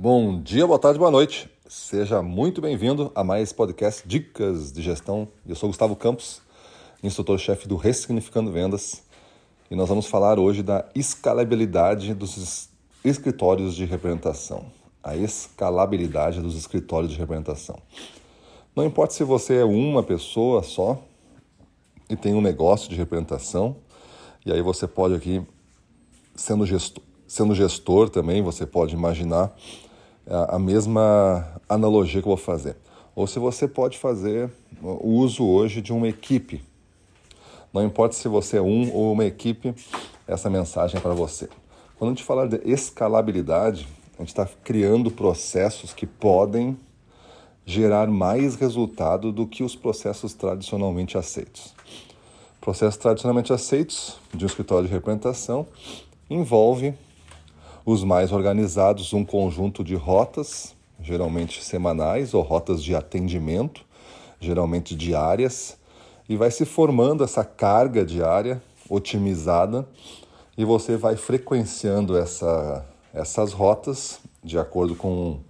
Bom dia, boa tarde, boa noite. Seja muito bem-vindo a mais podcast Dicas de Gestão. Eu sou Gustavo Campos, instrutor-chefe do Ressignificando Vendas, e nós vamos falar hoje da escalabilidade dos escritórios de representação. A escalabilidade dos escritórios de representação. Não importa se você é uma pessoa só e tem um negócio de representação, e aí você pode aqui, sendo gestor, sendo gestor também, você pode imaginar a mesma analogia que eu vou fazer. Ou se você pode fazer o uso hoje de uma equipe. Não importa se você é um ou uma equipe, essa mensagem é para você. Quando a gente fala de escalabilidade, a gente está criando processos que podem gerar mais resultado do que os processos tradicionalmente aceitos. Processos tradicionalmente aceitos de um escritório de representação envolve os mais organizados, um conjunto de rotas, geralmente semanais, ou rotas de atendimento, geralmente diárias, e vai se formando essa carga diária otimizada e você vai frequenciando essa, essas rotas de acordo com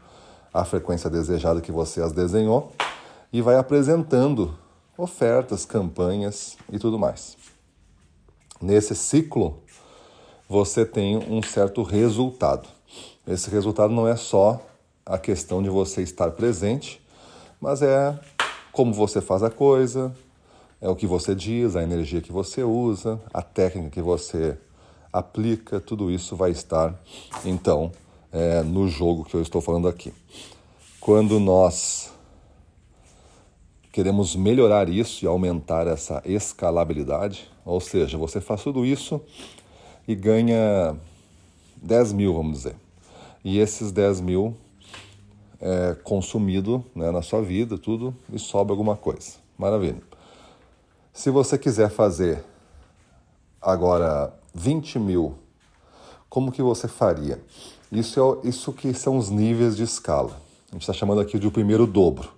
a frequência desejada que você as desenhou e vai apresentando ofertas, campanhas e tudo mais. Nesse ciclo, você tem um certo resultado. Esse resultado não é só a questão de você estar presente, mas é como você faz a coisa, é o que você diz, a energia que você usa, a técnica que você aplica, tudo isso vai estar então é, no jogo que eu estou falando aqui. Quando nós queremos melhorar isso e aumentar essa escalabilidade, ou seja, você faz tudo isso e ganha 10 mil, vamos dizer. E esses 10 mil é consumido né, na sua vida, tudo, e sobra alguma coisa. Maravilha. Se você quiser fazer agora 20 mil, como que você faria? Isso, é, isso que são os níveis de escala. A gente está chamando aqui de o primeiro dobro.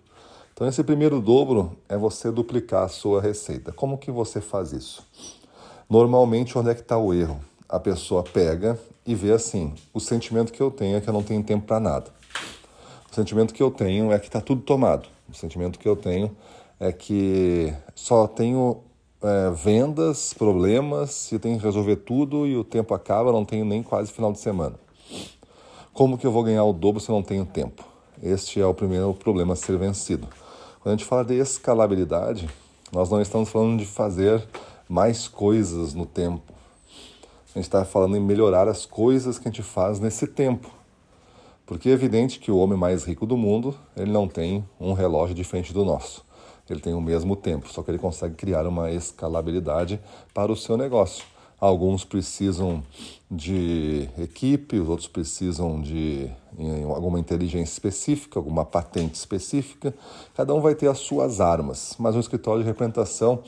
Então, esse primeiro dobro é você duplicar a sua receita. Como que você faz isso? Normalmente, onde é que está o erro? A pessoa pega e vê assim: o sentimento que eu tenho é que eu não tenho tempo para nada. O sentimento que eu tenho é que está tudo tomado. O sentimento que eu tenho é que só tenho é, vendas, problemas, e tenho que resolver tudo e o tempo acaba, não tenho nem quase final de semana. Como que eu vou ganhar o dobro se eu não tenho tempo? Este é o primeiro problema a ser vencido. Quando a gente fala de escalabilidade, nós não estamos falando de fazer mais coisas no tempo. A gente está falando em melhorar as coisas que a gente faz nesse tempo. Porque é evidente que o homem mais rico do mundo, ele não tem um relógio diferente do nosso. Ele tem o mesmo tempo, só que ele consegue criar uma escalabilidade para o seu negócio. Alguns precisam de equipe, os outros precisam de alguma inteligência específica, alguma patente específica. Cada um vai ter as suas armas, mas um escritório de representação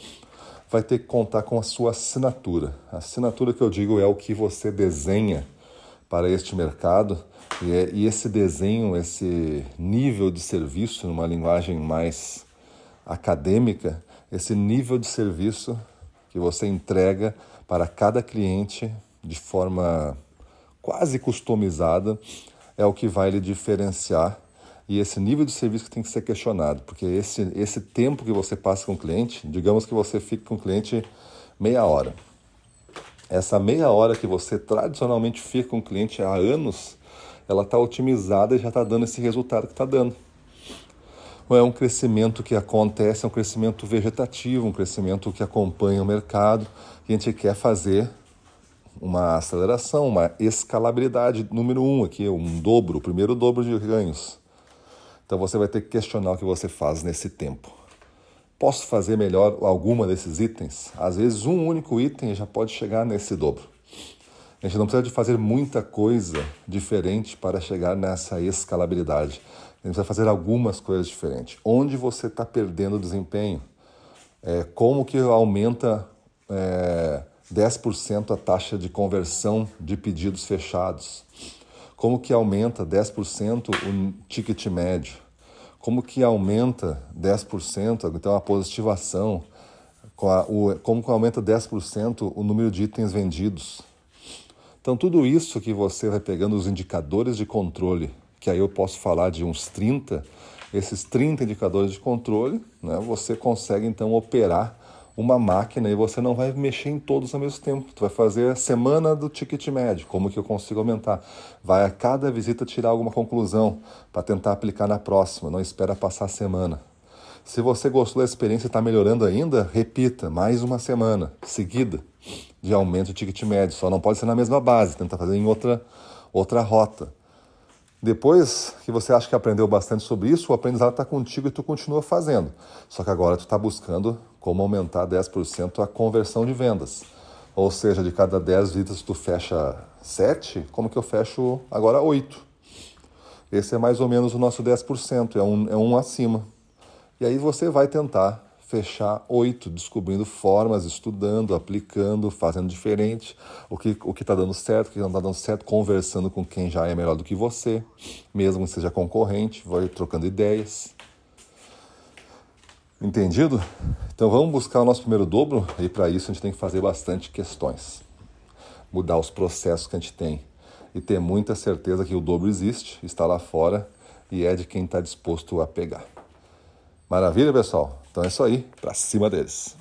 vai ter que contar com a sua assinatura. A assinatura que eu digo é o que você desenha para este mercado e, é, e esse desenho, esse nível de serviço, numa linguagem mais acadêmica, esse nível de serviço que você entrega para cada cliente de forma quase customizada é o que vai lhe diferenciar e esse nível de serviço que tem que ser questionado, porque esse, esse tempo que você passa com o cliente, digamos que você fica com o cliente meia hora. Essa meia hora que você tradicionalmente fica com o cliente há anos, ela está otimizada e já está dando esse resultado que está dando. Ou é um crescimento que acontece, é um crescimento vegetativo, um crescimento que acompanha o mercado, e a gente quer fazer uma aceleração, uma escalabilidade número um aqui, um dobro, o primeiro dobro de ganhos. Então você vai ter que questionar o que você faz nesse tempo. Posso fazer melhor alguma desses itens? Às vezes um único item já pode chegar nesse dobro. A gente não precisa de fazer muita coisa diferente para chegar nessa escalabilidade. A gente precisa fazer algumas coisas diferentes. Onde você está perdendo desempenho? É, como que aumenta é, 10% a taxa de conversão de pedidos fechados? Como que aumenta 10% o ticket médio? Como que aumenta 10%, então a positivação, como que aumenta 10% o número de itens vendidos? Então tudo isso que você vai pegando os indicadores de controle que aí eu posso falar de uns 30, esses 30 indicadores de controle, né, você consegue então operar uma máquina e você não vai mexer em todos ao mesmo tempo. Tu vai fazer a semana do ticket médio, como que eu consigo aumentar. Vai a cada visita tirar alguma conclusão para tentar aplicar na próxima, não espera passar a semana. Se você gostou da experiência e está melhorando ainda, repita mais uma semana seguida de aumento de ticket médio. Só não pode ser na mesma base, tentar fazer em outra, outra rota. Depois que você acha que aprendeu bastante sobre isso, o aprendizado está contigo e tu continua fazendo. Só que agora tu está buscando como aumentar 10% a conversão de vendas. Ou seja, de cada 10 visitas tu fecha 7, como que eu fecho agora 8? Esse é mais ou menos o nosso 10%, é um, é um acima. E aí você vai tentar fechar oito, descobrindo formas, estudando, aplicando, fazendo diferente, o que o está dando certo, o que não está dando certo, conversando com quem já é melhor do que você, mesmo que seja concorrente, vai trocando ideias. Entendido? Então vamos buscar o nosso primeiro dobro e para isso a gente tem que fazer bastante questões. Mudar os processos que a gente tem e ter muita certeza que o dobro existe, está lá fora e é de quem está disposto a pegar. Maravilha, pessoal? Então é isso aí, pra cima deles.